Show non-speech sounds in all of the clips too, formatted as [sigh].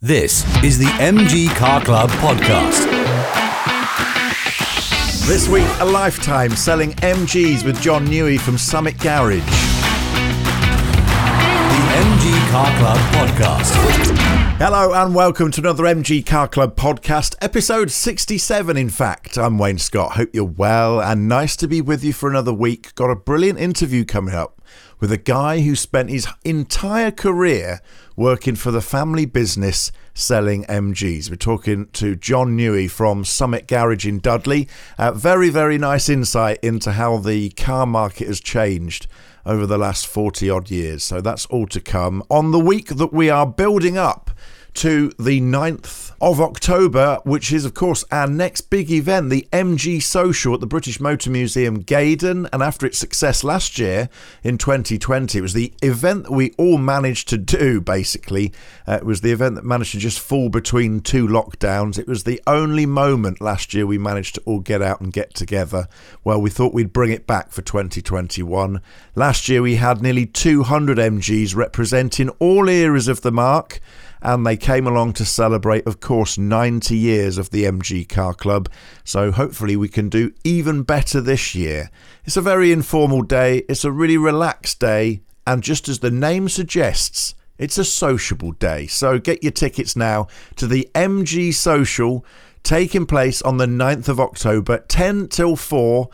This is the MG Car Club podcast. This week, a lifetime selling MGs with John Newey from Summit Garage. The MG Car Club podcast. Hello and welcome to another MG Car Club podcast, episode 67, in fact. I'm Wayne Scott. Hope you're well and nice to be with you for another week. Got a brilliant interview coming up with a guy who spent his entire career working for the family business selling MGs. We're talking to John Newey from Summit Garage in Dudley. Uh, very, very nice insight into how the car market has changed over the last 40 odd years. So that's all to come on the week that we are building up to the 9th of October, which is, of course, our next big event, the MG Social at the British Motor Museum, Gaydon. And after its success last year in 2020, it was the event that we all managed to do, basically. Uh, it was the event that managed to just fall between two lockdowns. It was the only moment last year we managed to all get out and get together. Well, we thought we'd bring it back for 2021. Last year we had nearly 200 MGs representing all eras of the marque and they came along to celebrate, of course, 90 years of the MG Car Club. So hopefully we can do even better this year. It's a very informal day, it's a really relaxed day, and just as the name suggests, it's a sociable day. So get your tickets now to the MG Social taking place on the 9th of October, 10 till 4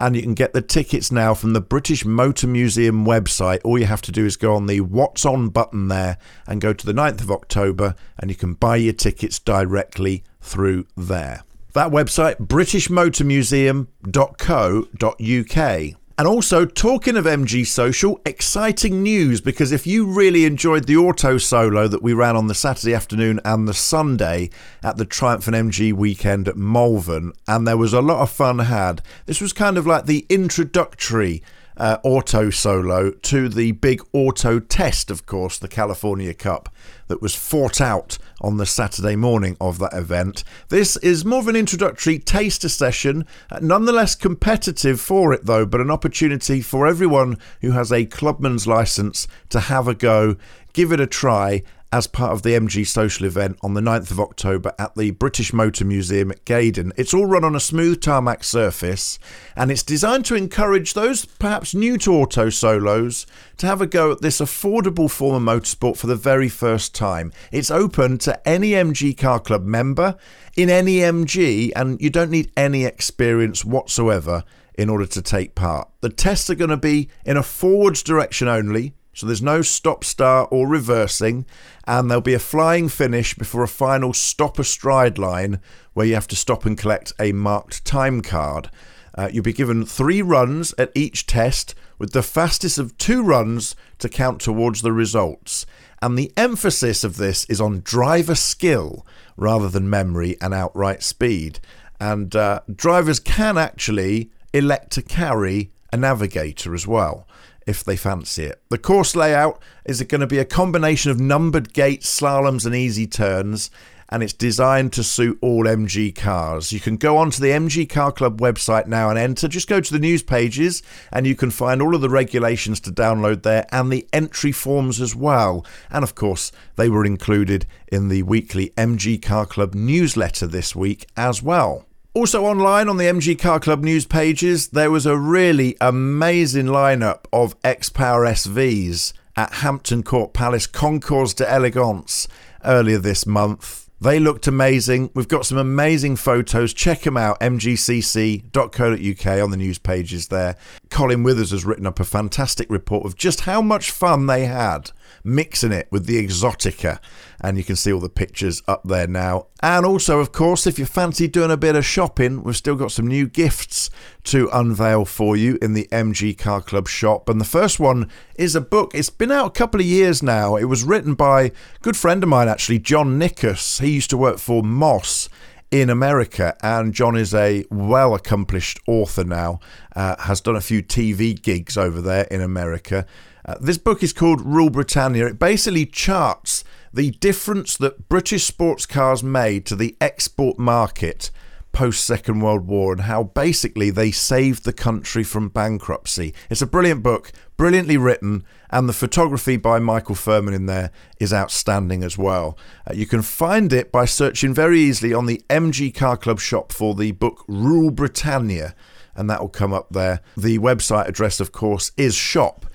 and you can get the tickets now from the British Motor Museum website. All you have to do is go on the What's On button there and go to the 9th of October, and you can buy your tickets directly through there. That website, britishmotormuseum.co.uk. And also, talking of MG Social, exciting news because if you really enjoyed the auto solo that we ran on the Saturday afternoon and the Sunday at the Triumph and MG weekend at Malvern, and there was a lot of fun had, this was kind of like the introductory uh, auto solo to the big auto test, of course, the California Cup that was fought out on the Saturday morning of that event. This is more of an introductory taster session, uh, nonetheless competitive for it though, but an opportunity for everyone who has a clubman's license to have a go, give it a try, as part of the MG Social event on the 9th of October at the British Motor Museum at Gaydon. It's all run on a smooth tarmac surface and it's designed to encourage those perhaps new to auto solos to have a go at this affordable form of motorsport for the very first time. It's open to any MG Car Club member in any MG and you don't need any experience whatsoever in order to take part. The tests are going to be in a forwards direction only so there's no stop start or reversing, and there'll be a flying finish before a final stop astride line where you have to stop and collect a marked time card. Uh, you'll be given three runs at each test, with the fastest of two runs to count towards the results. And the emphasis of this is on driver skill rather than memory and outright speed. And uh, drivers can actually elect to carry a navigator as well if they fancy it. The course layout is going to be a combination of numbered gates, slaloms, and easy turns, and it's designed to suit all MG cars. You can go onto the MG Car Club website now and enter. Just go to the news pages, and you can find all of the regulations to download there and the entry forms as well. And of course, they were included in the weekly MG Car Club newsletter this week as well. Also, online on the MG Car Club news pages, there was a really amazing lineup of X Power SVs at Hampton Court Palace Concours d'Elegance earlier this month. They looked amazing. We've got some amazing photos. Check them out, mgcc.co.uk on the news pages there. Colin Withers has written up a fantastic report of just how much fun they had mixing it with the Exotica. And you can see all the pictures up there now. And also, of course, if you fancy doing a bit of shopping, we've still got some new gifts to unveil for you in the MG Car Club shop. And the first one is a book. It's been out a couple of years now. It was written by a good friend of mine, actually, John Nikas. He used to work for Moss in America, and John is a well accomplished author now, uh, has done a few TV gigs over there in America. Uh, this book is called Rule Britannia. It basically charts the difference that British sports cars made to the export market post Second World War and how basically they saved the country from bankruptcy. It's a brilliant book, brilliantly written, and the photography by Michael Furman in there is outstanding as well. Uh, you can find it by searching very easily on the MG Car Club shop for the book Rule Britannia, and that will come up there. The website address, of course, is shop.mgcc.com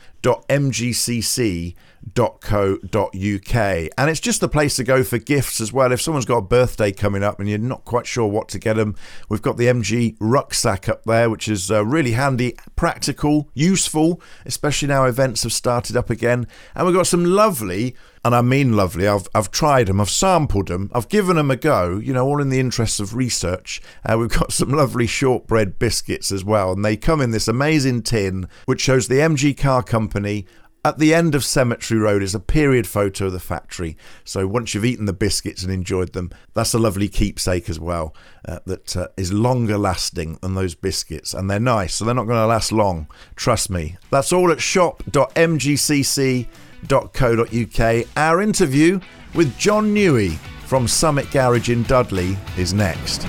www.uk. And it's just the place to go for gifts as well. If someone's got a birthday coming up and you're not quite sure what to get them, we've got the MG rucksack up there, which is uh, really handy, practical, useful, especially now events have started up again. And we've got some lovely and I mean lovely. I've I've tried them, I've sampled them, I've given them a go. You know, all in the interests of research. Uh, we've got some lovely shortbread biscuits as well, and they come in this amazing tin which shows the MG Car Company at the end of Cemetery Road is a period photo of the factory. So once you've eaten the biscuits and enjoyed them, that's a lovely keepsake as well uh, that uh, is longer lasting than those biscuits. And they're nice, so they're not going to last long. Trust me. That's all at shop.mgcc.co.uk. Our interview with John Newey from Summit Garage in Dudley is next. The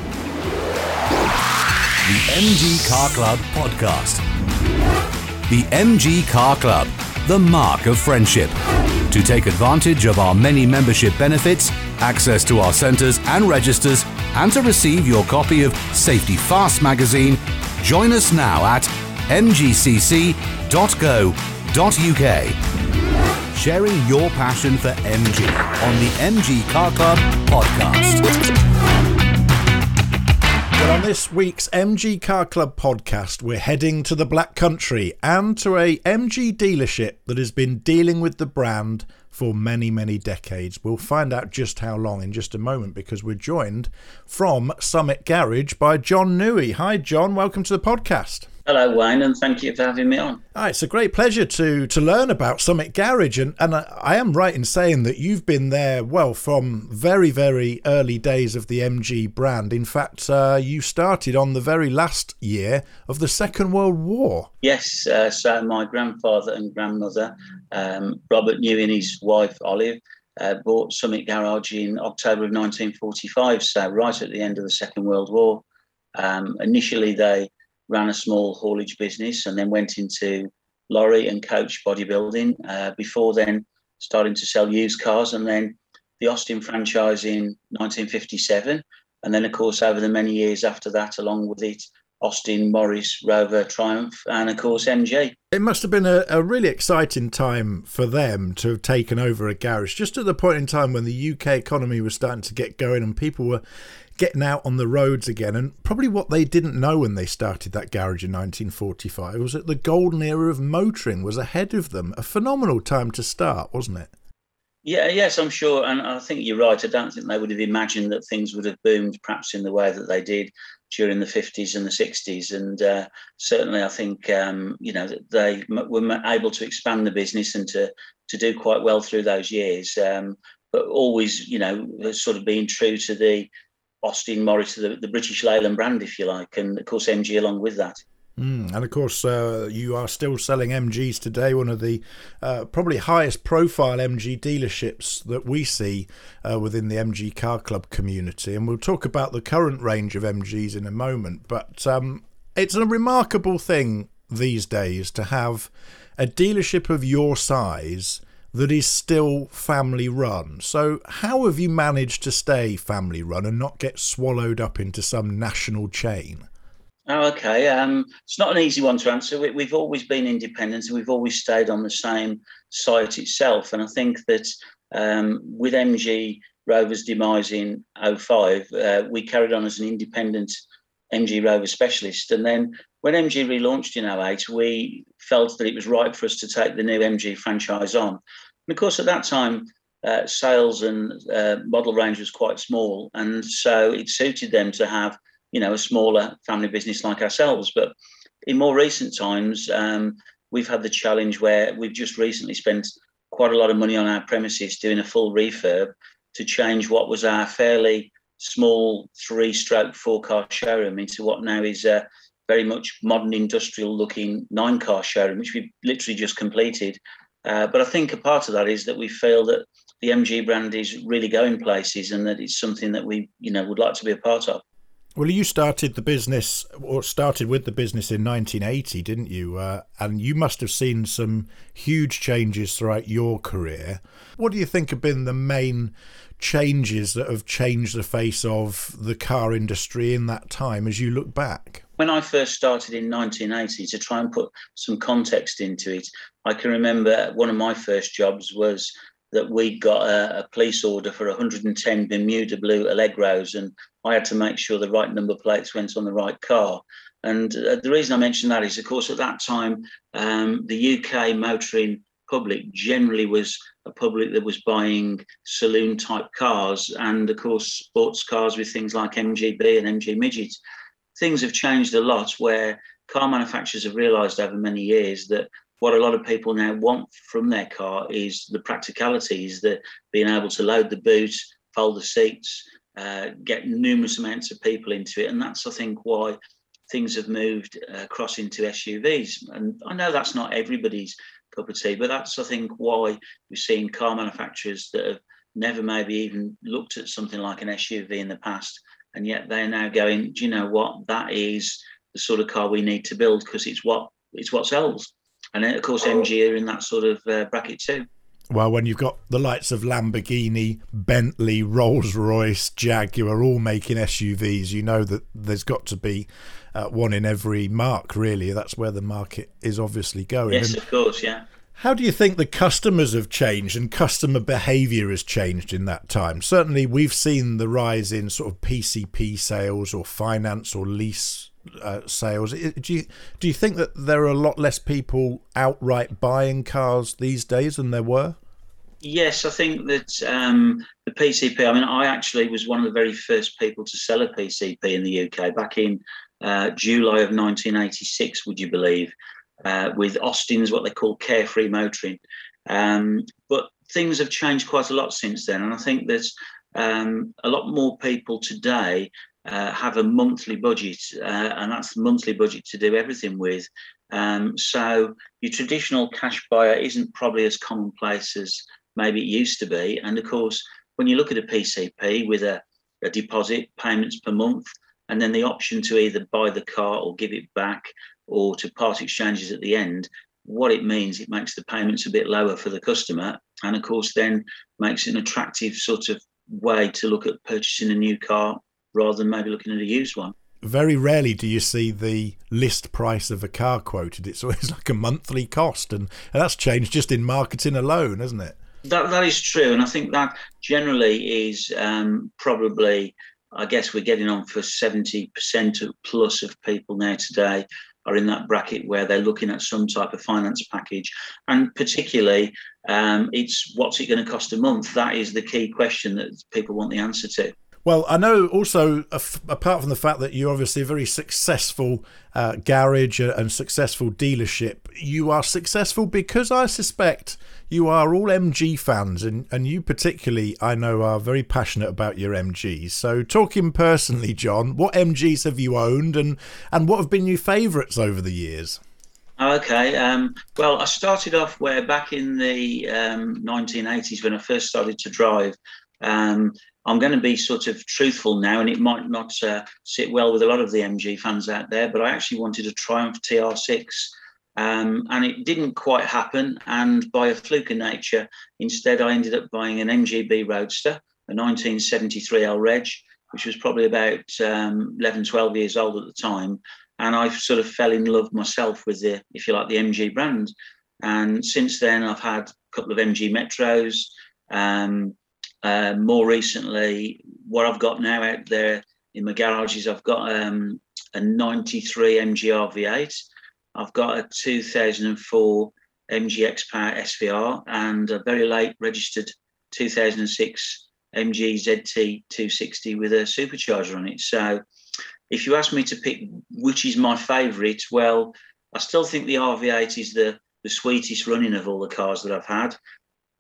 MG Car Club Podcast. The MG Car Club the marque of friendship. To take advantage of our many membership benefits, access to our centres and registers, and to receive your copy of Safety Fast magazine, join us now at mgcc.co.uk. Sharing your passion for MG on the MG Car Club podcast. Well, on this week's MG Car Club podcast, we're heading to the Black Country and to a MG dealership that has been dealing with the brand for many, many decades. We'll find out just how long in just a moment because we're joined from Summit Garage by John Newey. Hi, John. Welcome to the podcast. Hello, Wayne, and thank you for having me on. Oh, it's a great pleasure to to learn about Summit Garage, and and I am right in saying that you've been there well from very very early days of the MG brand. In fact, uh, you started on the very last year of the Second World War. Yes, uh, so my grandfather and grandmother, um, Robert New and his wife Olive. Uh, bought Summit Garage in October of 1945, so right at the end of the Second World War. Um, initially, they ran a small haulage business and then went into lorry and coach bodybuilding uh, before then starting to sell used cars and then the Austin franchise in 1957 and then of course over the many years after that along with it Austin, Morris, Rover, Triumph, and of course MG. It must have been a, a, really exciting time for them to have taken over a garage, just at the point in time when the UK economy was starting to get going and people were getting out on the roads again. And probably what they didn't know when they started that garage in 1945 was that the golden era of motoring was ahead of them. A phenomenal time to start, wasn't it? Yeah, yes, I'm sure. And I think you're right. I don't think they would have imagined that things would have boomed perhaps in the way that they did during the 50s and the 60s. And uh, certainly, I think, um, you know, they were able to expand the business and to, to do quite well through those years. Um, but always, you know, sort of being true to the Austin Morris, the, the British Leyland brand, if you like, and of course MG along with that. Mm, and of course, uh, you are still selling MGs today, one of the uh, probably highest profile MG dealerships that we see uh, within the MG Car Club community. And we'll talk about the current range of MGs in a moment. But um, it's a remarkable thing these days to have a dealership of your size that is still family run. So, how have you managed to stay family run and not get swallowed up into some national chain? Oh, okay. Um, it's not an easy one to answer. We, have always been independent and we've always stayed on the same site itself. And I think that um, with MG Rover's demise in 05, uh, we carried on as an independent MG Rover specialist. And then when MG relaunched in 08, we felt that it was right for us to take the new MG franchise on. And of course, at that time, uh, sales and uh, model range was quite small, and so it suited them to have you know a smaller family business like ourselves. But in more recent times, um, we've had the challenge where we've just recently spent quite a lot of money on our premises doing a full refurb to change what was our fairly small three-stroke four-car showroom into what now is a very much modern industrial looking nine-car showroom, which we've literally just completed uh, but I think a part of that is that we feel that the MG brand is really going places and that it's something that we, you know, would like to be a part of. Well, you started the business, or started with the business in 1980, didn't you? Uh, and you must have seen some huge changes throughout your career. What do you think have been the main changes that have changed the face of the car industry in that time as you look back? When I first started in 1980, to try and put some context into it, I can remember one of my first jobs was that we got a, a, police order for 110 Bermuda blue Allegros, and I had to make sure the right number plates went on the right car. And uh, the reason I mention that is, of course, at that time, um, the UK motoring public generally was a public that was buying saloon type cars, and of course, sports cars with things like MGB and MG Midget. Things have changed a lot where car manufacturers have realized over many years that what a lot of people now want from their car is the practicalities that being able to load the boot, fold the seats, uh, get numerous amounts of people into it. And that's, I think, why things have moved uh, across into SUVs. And I know that's not everybody's cup of tea, but that's, I think, why we've seen car manufacturers that have never maybe even looked at something like an SUV in the past. And yet they're now going, do you know what? That is the sort of car we need to build because it's what it's what sells. And of course, MG are in that sort of uh, bracket too. Well, when you've got the likes of Lamborghini, Bentley, Rolls Royce, Jaguar all making SUVs, you know that there's got to be uh, one in every marque, really. That's where the market is obviously going. Yes, and of course, yeah. How do you think the customers have changed and customer behaviour has changed in that time? Certainly, we've seen the rise in sort of PCP sales or finance or lease uh, sales. Do you do you think that there are a lot less people outright buying cars these days than there were? Yes, I think that um, the PCP. I mean, I actually was one of the very first people to sell a PCP in the UK back in uh, July of 1986. Would you believe? Uh, with Austin's what they call carefree motoring, um, but things have changed quite a lot since then, and I think there's um, a lot more people today uh, have a monthly budget, uh, and that's the monthly budget to do everything with. Um, so your traditional cash buyer isn't probably as commonplace as maybe it used to be. And of course, when you look at a PCP with a, a deposit, payments per month, and then the option to either buy the car or give it back or to part exchanges at the end, what it means, it makes the payments a bit lower for the customer. And of course, then makes it an attractive sort of way to look at purchasing a new car rather than maybe looking at a used one. Very rarely do you see the list price of a car quoted. It's always [laughs] like a monthly cost, and, and that's changed just in marketing alone, hasn't it? That that is true, and I think that generally is um, probably. I guess we're getting on for seventy percent plus of people now today are in that bracket where they're looking at some type of finance package, and particularly um, it's what's it going to cost a month. That is the key question that people want the answer to. Well, I know also, apart from the fact that you're obviously a very successful uh, garage and successful dealership, you are successful because I suspect you are all MG fans, and, and you particularly, I know, are very passionate about your MGs. So, talking personally, John, what MGs have you owned, and, and what have been your favourites over the years? Okay. Um, well, I started off where back in the um, 1980s when I first started to drive. Um, I'm going to be sort of truthful now, and it might not uh, sit well with a lot of the MG fans out there, but I actually wanted a Triumph TR6. Um, and it didn't quite happen. And by a fluke of nature, instead, I ended up buying an MGB Roadster, a 1973 L Reg, which was probably about um, 11, 12 years old at the time. And I sort of fell in love myself with the, if you like, the MG brand. And since then, I've had a couple of MG Metros. Um, uh, more recently, what I've got now out there in my garage is I've got um, a 93 MG RV8. I've got a 2004 MG X-Power SVR and a very late registered 2006 MG ZT 260 with a supercharger on it. So if you ask me to pick which is my favourite, well, I still think the RV8 is the, the sweetest running of all the cars that I've had.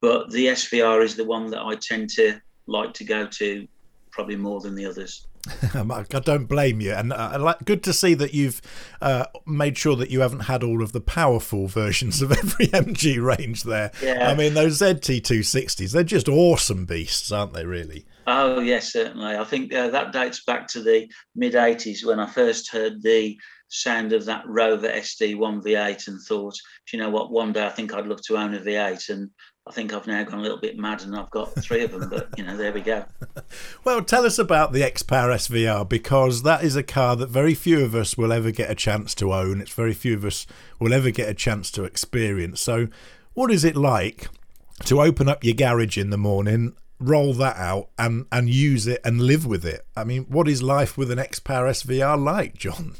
But the SVR is the one that I tend to like to go to probably more than the others. [laughs] I don't blame you, and uh, like, good to see that you've uh, made sure that you haven't had all of the powerful [laughs] versions of every MG range there. Yeah. I mean, those ZT260s, they're just awesome beasts, aren't they? Really. Oh yes, certainly. I think uh, that dates back to the mid '80s when I first heard the sound of that Rover SD1 V8 and thought, you know what, one day I think I'd love to own a V8. And I think I've now gone a little bit mad and I've got three of them, but you know, there we go. [laughs] well, tell us about the X Power SVR because that is a car that very few of us will ever get a chance to own. It's very few of us will ever get a chance to experience. So, what is it like to open up your garage in the morning, roll that out, and and use it and live with it? I mean, what is life with an X Power SVR like, John?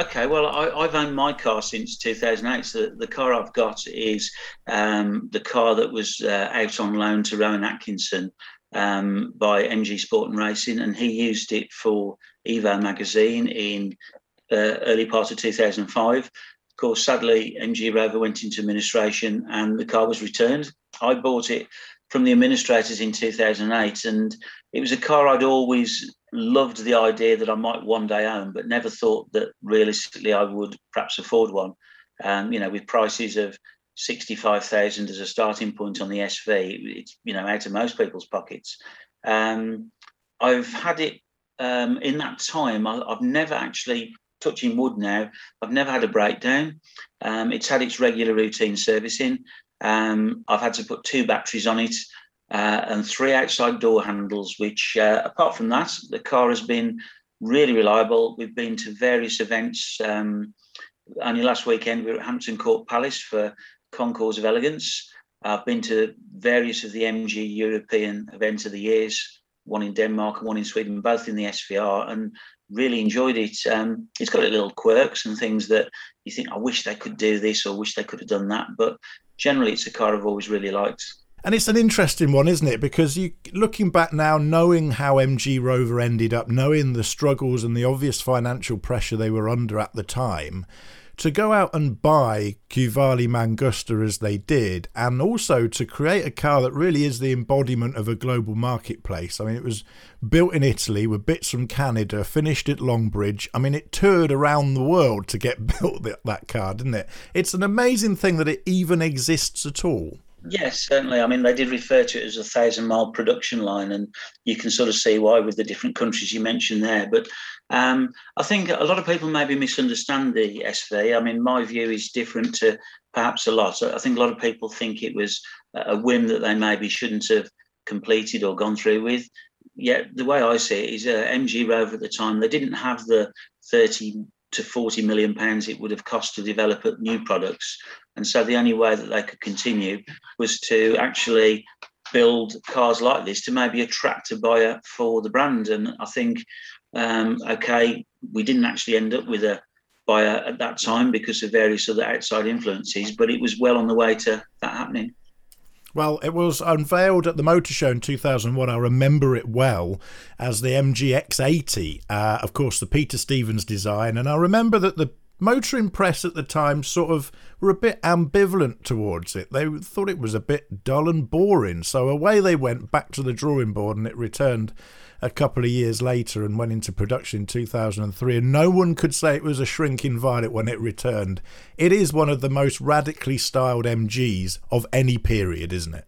Okay, well, I, have owned my car since 2008. So the, car I've got is um, the car that was uh, out on loan to Rowan Atkinson um, by MG Sport and Racing, and he used it for Evo magazine in uh, early part of 2005. Of course, sadly, MG Rover went into administration and the car was returned. I bought it from the administrators in 2008, and it was a car I'd always loved the idea that I might one day own, but never thought that realistically I would perhaps afford one. Um, you know, with prices of sixty-five thousand as a starting point on the SV, it's you know out of most people's pockets. Um, I've had it um, in that time. I, have never actually touching wood now. I've never had a breakdown. Um, it's had its regular routine servicing. Um, I've had to put two batteries on it uh, and three outside door handles, which, uh, apart from that, the car has been really reliable. We've been to various events. Um, only last weekend, we were at Hampton Court Palace for Concours of Elegance. I've been to various of the MG European events of the years, one in Denmark and one in Sweden, both in the SVR, and really enjoyed it. Um, it's got little quirks and things that you think, I wish they could do this or wish they could have done that. But generally, it's a car I've always really liked. And it's an interesting one, isn't it? Because you looking back now, knowing how MG Rover ended up, knowing the struggles and the obvious financial pressure they were under at the time, to go out and buy Qvale Mangusta as they did, and also to create a car that really is the embodiment of a global marketplace. I mean, it was built in Italy with bits from Canada, finished at Longbridge. I mean, it toured around the world to get [laughs] built that car, didn't it? It's an amazing thing that it even exists at all. Yes, certainly. I mean, they did refer to it as a thousand mile production line, and you can sort of see why with the different countries you mentioned there. But um, I think a lot of people maybe misunderstand the SV. I mean, my view is different to perhaps a lot. I think a lot of people think it was a whim that they maybe shouldn't have completed or gone through with. Yet the way I see it is uh, MG Rover at the time, they didn't have the 30 to 40 million pounds it would have cost to develop new products. And so the only way that they could continue was to actually build cars like this to maybe attract a buyer for the brand. And I think, um, okay, we didn't actually end up with a buyer at that time because of various other outside influences, but it was well on the way to that happening. Well, it was unveiled at the Motor Show in 2001. I remember it well as the MGX80, uh, of course, the Peter Stevens design. And I remember that the motoring press at the time sort of were a bit ambivalent towards it. They thought it was a bit dull and boring. So away they went back to the drawing board and it returned a couple of years later and went into production in 2003. And no one could say it was a shrinking violet when it returned. It is one of the most radically styled MGs of any period, isn't it?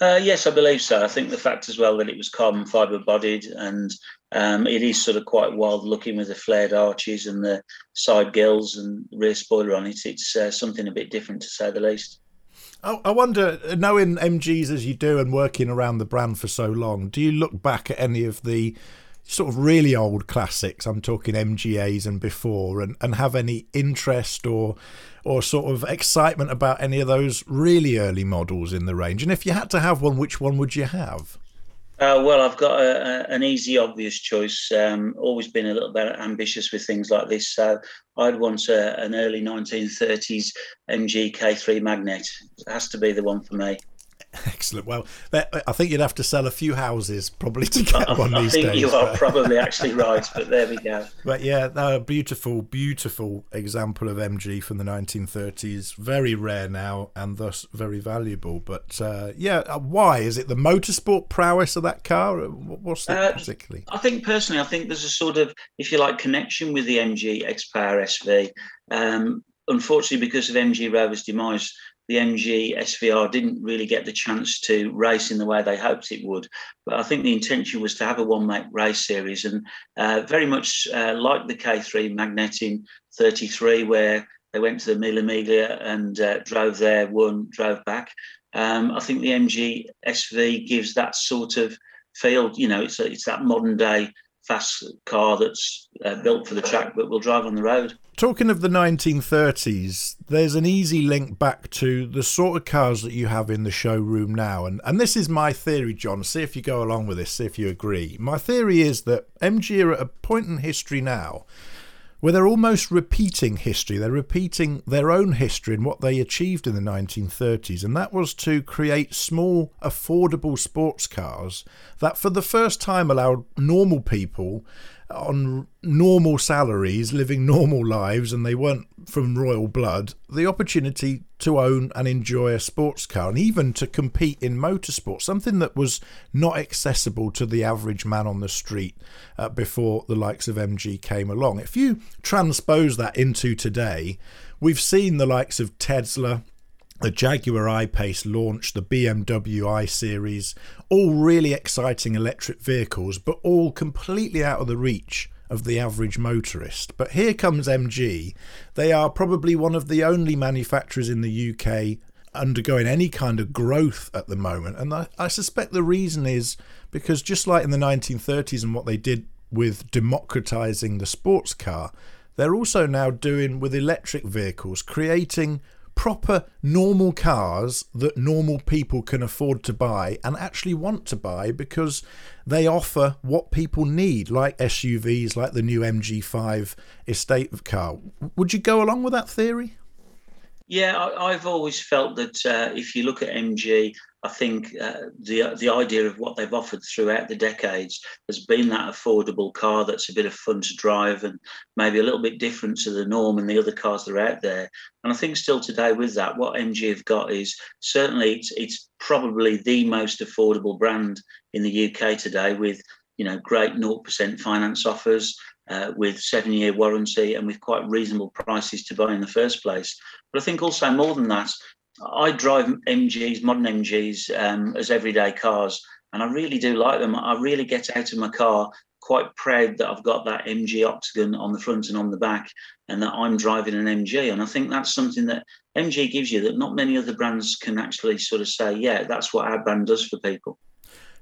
Uh, yes, I believe so. I think the fact as well that it was carbon fibre bodied and um, it is sort of quite wild looking with the flared arches and the side gills and rear spoiler on it. It's uh, something a bit different to say the least. I wonder, knowing MGs as you do and working around the brand for so long, do you look back at any of the sort of really old classics? I'm talking MGAs and before, and, and have any interest or or sort of excitement about any of those really early models in the range? And if you had to have one, which one would you have? Uh, well, I've got a, a, an easy, obvious choice. Um, always been a little bit ambitious with things like this. So I'd want a, an early 1930s MG K3 Magnette. It has to be the one for me. [laughs] Excellent. Well, I think you'd have to sell a few houses probably to [laughs] get one I these think days. you are [laughs] probably actually right, but there we go. But yeah, a beautiful, beautiful example of MG from the 1930s. Very rare now, and thus very valuable. But uh, yeah, uh, why is it the motorsport prowess of that car? What's that uh, particularly? I think personally, I think there's a sort of, if you like, connection with the MG X Power SV. Um, unfortunately, because of MG Rover's demise, the MG SVR didn't really get the chance to race in the way they hoped it would. But I think the intention was to have a one make race series and uh, very much uh, like the K3 Magnette in 33, where they went to the Mille Miglia and uh, drove there, won, drove back. Um, I think the MG SV gives that sort of feel. You know, it's a, it's that modern day fast car that's uh, built for the track but will drive on the road. Talking of the 1930s, there's an easy link back to the sort of cars that you have in the showroom now. And, and this is my theory, John. See if you go along with this, see if you agree. My theory is that MG are at a point in history now where they're almost repeating history. They're repeating their own history and what they achieved in the 1930s, and that was to create small, affordable sports cars that, for the first time, allowed normal people on normal salaries, living normal lives, and they weren't from royal blood, the opportunity to own and enjoy a sports car and even to compete in motorsport, something that was not accessible to the average man on the street uh, before the likes of MG came along. If you transpose that into today, we've seen the likes of Tesla, the Jaguar I-Pace launch, the BMW i-Series, all really exciting electric vehicles, but all completely out of the reach of the average motorist. But here comes MG. They are probably one of the only manufacturers in the UK undergoing any kind of growth at the moment. And I, I suspect the reason is because just like in the 1930s and what they did with democratizing the sports car, they're also now doing with electric vehicles, creating proper normal cars that normal people can afford to buy and actually want to buy because they offer what people need, like SUVs, like the new MG5 estate car. Would you go along with that theory? Yeah, I, have always felt that uh, if you look at MG, I think uh, the the idea of what they've offered throughout the decades has been that affordable car that's a bit of fun to drive and maybe a little bit different to the norm and the other cars that are out there. And I think still today with that, what MG have got is certainly it's, it's probably the most affordable brand in the UK today with you know great 0% finance offers uh, with seven year warranty and with quite reasonable prices to buy in the first place. But I think also more than that, I drive MGs, modern MGs, um, as everyday cars, and I really do like them. I really get out of my car quite proud that I've got that MG Octagon on the front and on the back, and that I'm driving an MG. And I think that's something that MG gives you that not many other brands can actually sort of say, yeah, that's what our brand does for people.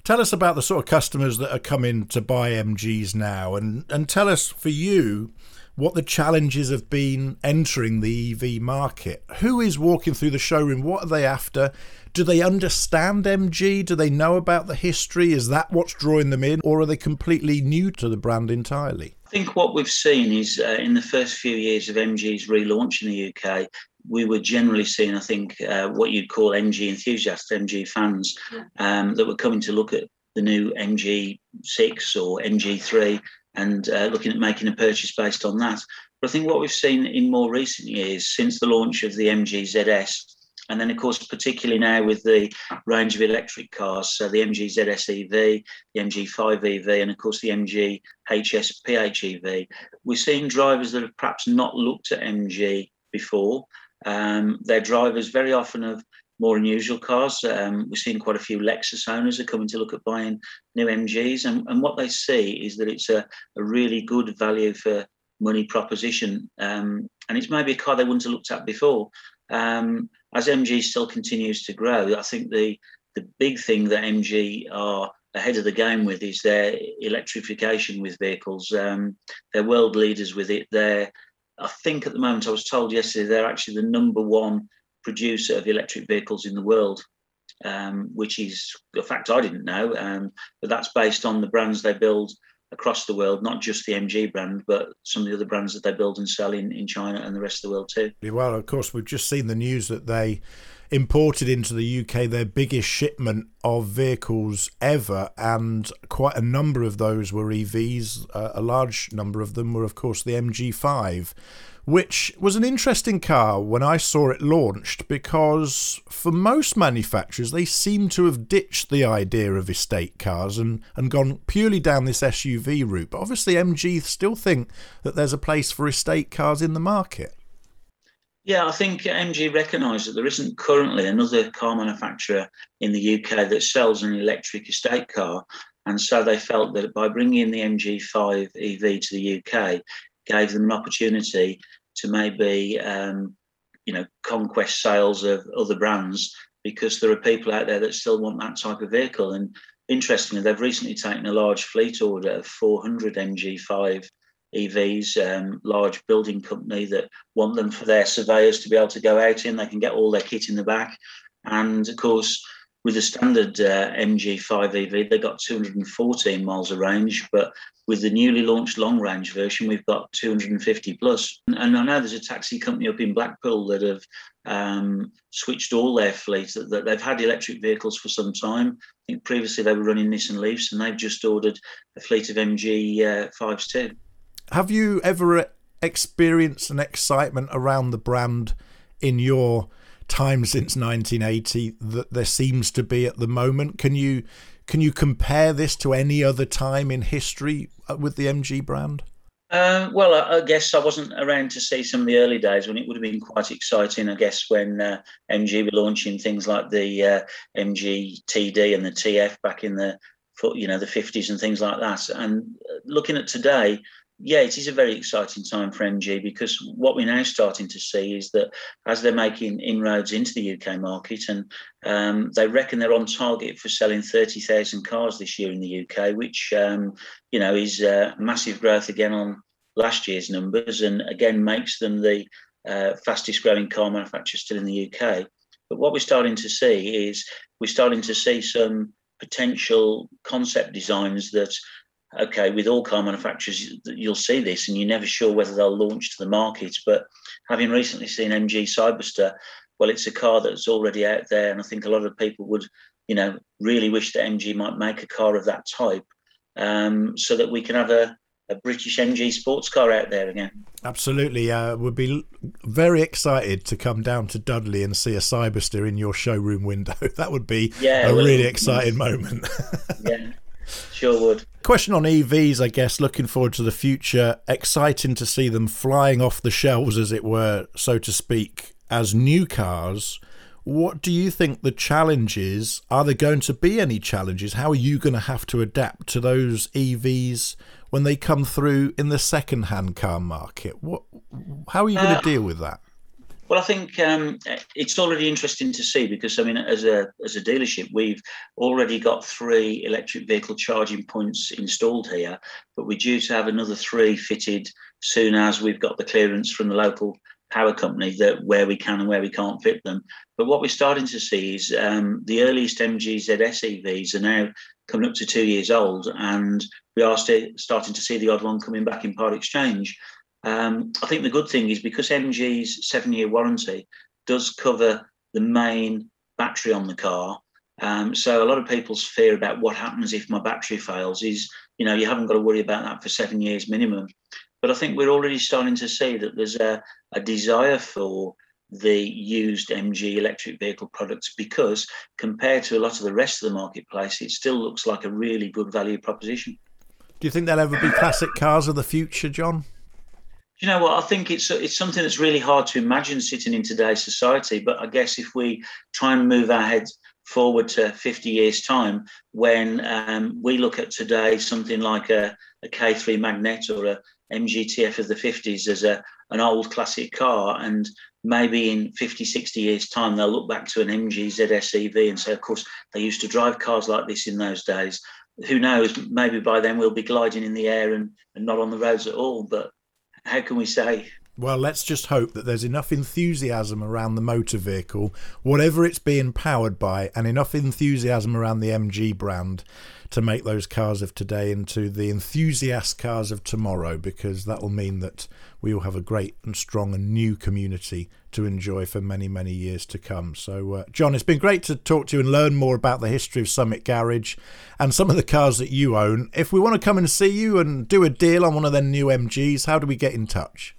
Tell us about the sort of customers that are coming to buy MGs now, and, and tell us for you what the challenges have been entering the EV market. Who is walking through the showroom? What are they after? Do they understand MG? Do they know about the history? Is that what's drawing them in, or are they completely new to the brand entirely? I think what we've seen is uh, in the first few years of MG's relaunch in the UK, we were generally seeing, I think, uh, what you'd call MG enthusiasts, MG fans, um, that were coming to look at the new MG6 or MG3 and uh, looking at making a purchase based on that. But I think what we've seen in more recent years, since the launch of the MG ZS, and then, of course, particularly now with the range of electric cars, so the MG ZS EV, the MG 5 EV, and of course the MG HS PHEV, we're seeing drivers that have perhaps not looked at MG before um, their drivers very often of more unusual cars. Um, we're seeing quite a few Lexus owners are coming to look at buying new MGs, and, and what they see is that it's a, a really good value for money proposition, um, and it's maybe a car they wouldn't have looked at before. Um, as MG still continues to grow, I think the the big thing that MG are ahead of the game with is their electrification with vehicles. Um, they're world leaders with it. They're I think at the moment, I was told yesterday, they're actually the number one producer of electric vehicles in the world, um, which is a fact I didn't know. Um, but that's based on the brands they build across the world, not just the MG brand, but some of the other brands that they build and sell in, in China and the rest of the world too. Well, of course, we've just seen the news that they imported into the UK their biggest shipment of vehicles ever, and quite a number of those were EVs. Uh, a large number of them were, of course, the MG5 which was an interesting car when I saw it launched because for most manufacturers, they seem to have ditched the idea of estate cars and, and gone purely down this SUV route. But obviously, MG still think that there's a place for estate cars in the market. Yeah, I think MG recognise that there isn't currently another car manufacturer in the UK that sells an electric estate car. And so they felt that by bringing in the MG5 EV to the UK, gave them an opportunity to maybe um, you know conquest sales of other brands because there are people out there that still want that type of vehicle. And interestingly, they've recently taken a large fleet order of 400 MG5 EVs, um, large building company that want them for their surveyors to be able to go out in. They can get all their kit in the back. And of course, with the standard uh, MG5 EV, they've got 214 miles of range, but with the newly launched long range version, we've got 250 plus. And I know there's a taxi company up in Blackpool that have um, switched all their fleet, that, they've had electric vehicles for some time. I think previously they were running Nissan Leafs and they've just ordered a fleet of MG uh, 5s too. Have you ever experienced an excitement around the brand in your time since 1980 that there seems to be at the moment. Can you can you compare this to any other time in history uh, with the MG brand? Uh, well, I, I, guess I wasn't around to see some of the early days when it would have been quite exciting. I guess when uh, MG were launching things like the uh, MG TD and the TF back in the you know the 50s and things like that. And uh, looking at today, yeah, it is a very exciting time for MG because what we're now starting to see is that as they're making inroads into the UK market, and um, they reckon they're on target for selling 30,000 cars this year in the UK, which um, you know is uh, massive growth again on last year's numbers, and again makes them the uh, fastest growing car manufacturer still in the UK. But what we're starting to see is we're starting to see some potential concept designs that okay, with all car manufacturers, you'll see this, and you're never sure whether they'll launch to the market. But having recently seen MG Cyberster, well, it's a car that's already out there, and I think a lot of people would, you know, really wish that MG might make a car of that type, um, so that we can have a, a British MG sports car out there again. Absolutely, uh, would be very excited to come down to Dudley and see a Cyberster in your showroom window. [laughs] that would be yeah, a well, really exciting moment. [laughs] yeah. Sure would. Question on EVs, I guess, looking forward to the future. Exciting to see them flying off the shelves, as it were, so to speak, as new cars. What do you think the challenge is? Are there going to be any challenges? How are you going to have to adapt to those EVs when they come through in the second hand car market? What, how are you going to uh, deal with that? Well, I think um, it's already interesting to see because I mean, as a as a dealership, we've already got three electric vehicle charging points installed here, but we're due to have another three fitted soon as we've got the clearance from the local power company that where we can and where we can't fit them. But what we're starting to see is um, the earliest MG ZS EVs are now coming up to two years old, and we are st- starting to see the odd one coming back in part exchange. Um, I think the good thing is because MG's seven year warranty does cover the main battery on the car. Um, so a lot of people's fear about what happens if my battery fails is, you know, you haven't got to worry about that for seven years minimum. But I think we're already starting to see that there's a, a desire for the used MG electric vehicle products because compared to a lot of the rest of the marketplace, it still looks like a really good value proposition. Do you think they'll ever be classic cars of the future, John? You know what? I think it's it's something that's really hard to imagine sitting in today's society. But I guess if we try and move our heads forward to 50 years' time, when um, we look at today something like a, a K3 Magnette or a MGTF of the 50s as a an old classic car, and maybe in 50, 60 years' time, they'll look back to an MG ZS EV and say, of course, they used to drive cars like this in those days. Who knows? Maybe by then we'll be gliding in the air and, and not on the roads at all. But how can we say? Well, let's just hope that there's enough enthusiasm around the motor vehicle, whatever it's being powered by, and enough enthusiasm around the MG brand to make those cars of today into the enthusiast cars of tomorrow, because that will mean that we will have a great and strong and new community to enjoy for many, many years to come. So, uh, John, it's been great to talk to you and learn more about the history of Summit Garage and some of the cars that you own. If we want to come and see you and do a deal on one of their new MGs, how do we get in touch?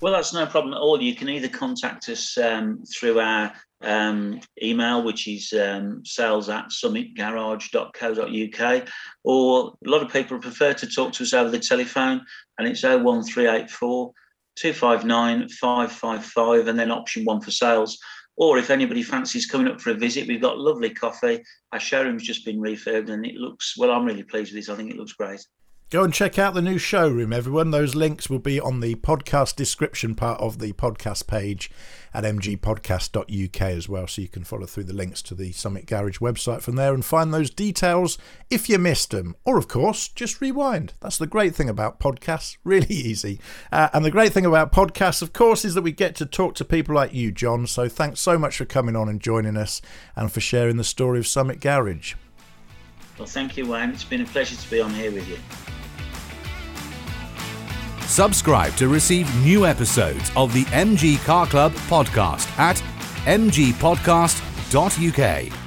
Well, that's no problem at all. You can either contact us um, through our um, email, which is um, sales at summitgarage.co.uk, or a lot of people prefer to talk to us over the telephone, and it's 01384 259 555, and then option one for sales. Or if anybody fancies coming up for a visit, we've got lovely coffee. Our showroom's just been refurbed and it looks, well, I'm really pleased with this. I think it looks great. Go and check out the new showroom, everyone. Those links will be on the podcast description part of the podcast page at mgpodcast.uk as well, so you can follow through the links to the Summit Garage website from there and find those details if you missed them. Or, of course, just rewind. That's the great thing about podcasts, [laughs] really easy. Uh, and the great thing about podcasts, of course, is that we get to talk to people like you, John. So thanks so much for coming on and joining us and for sharing the story of Summit Garage. Well, thank you, Wayne. It's been a pleasure to be on here with you. Subscribe to receive new episodes of the MG Car Club podcast at mgpodcast.uk.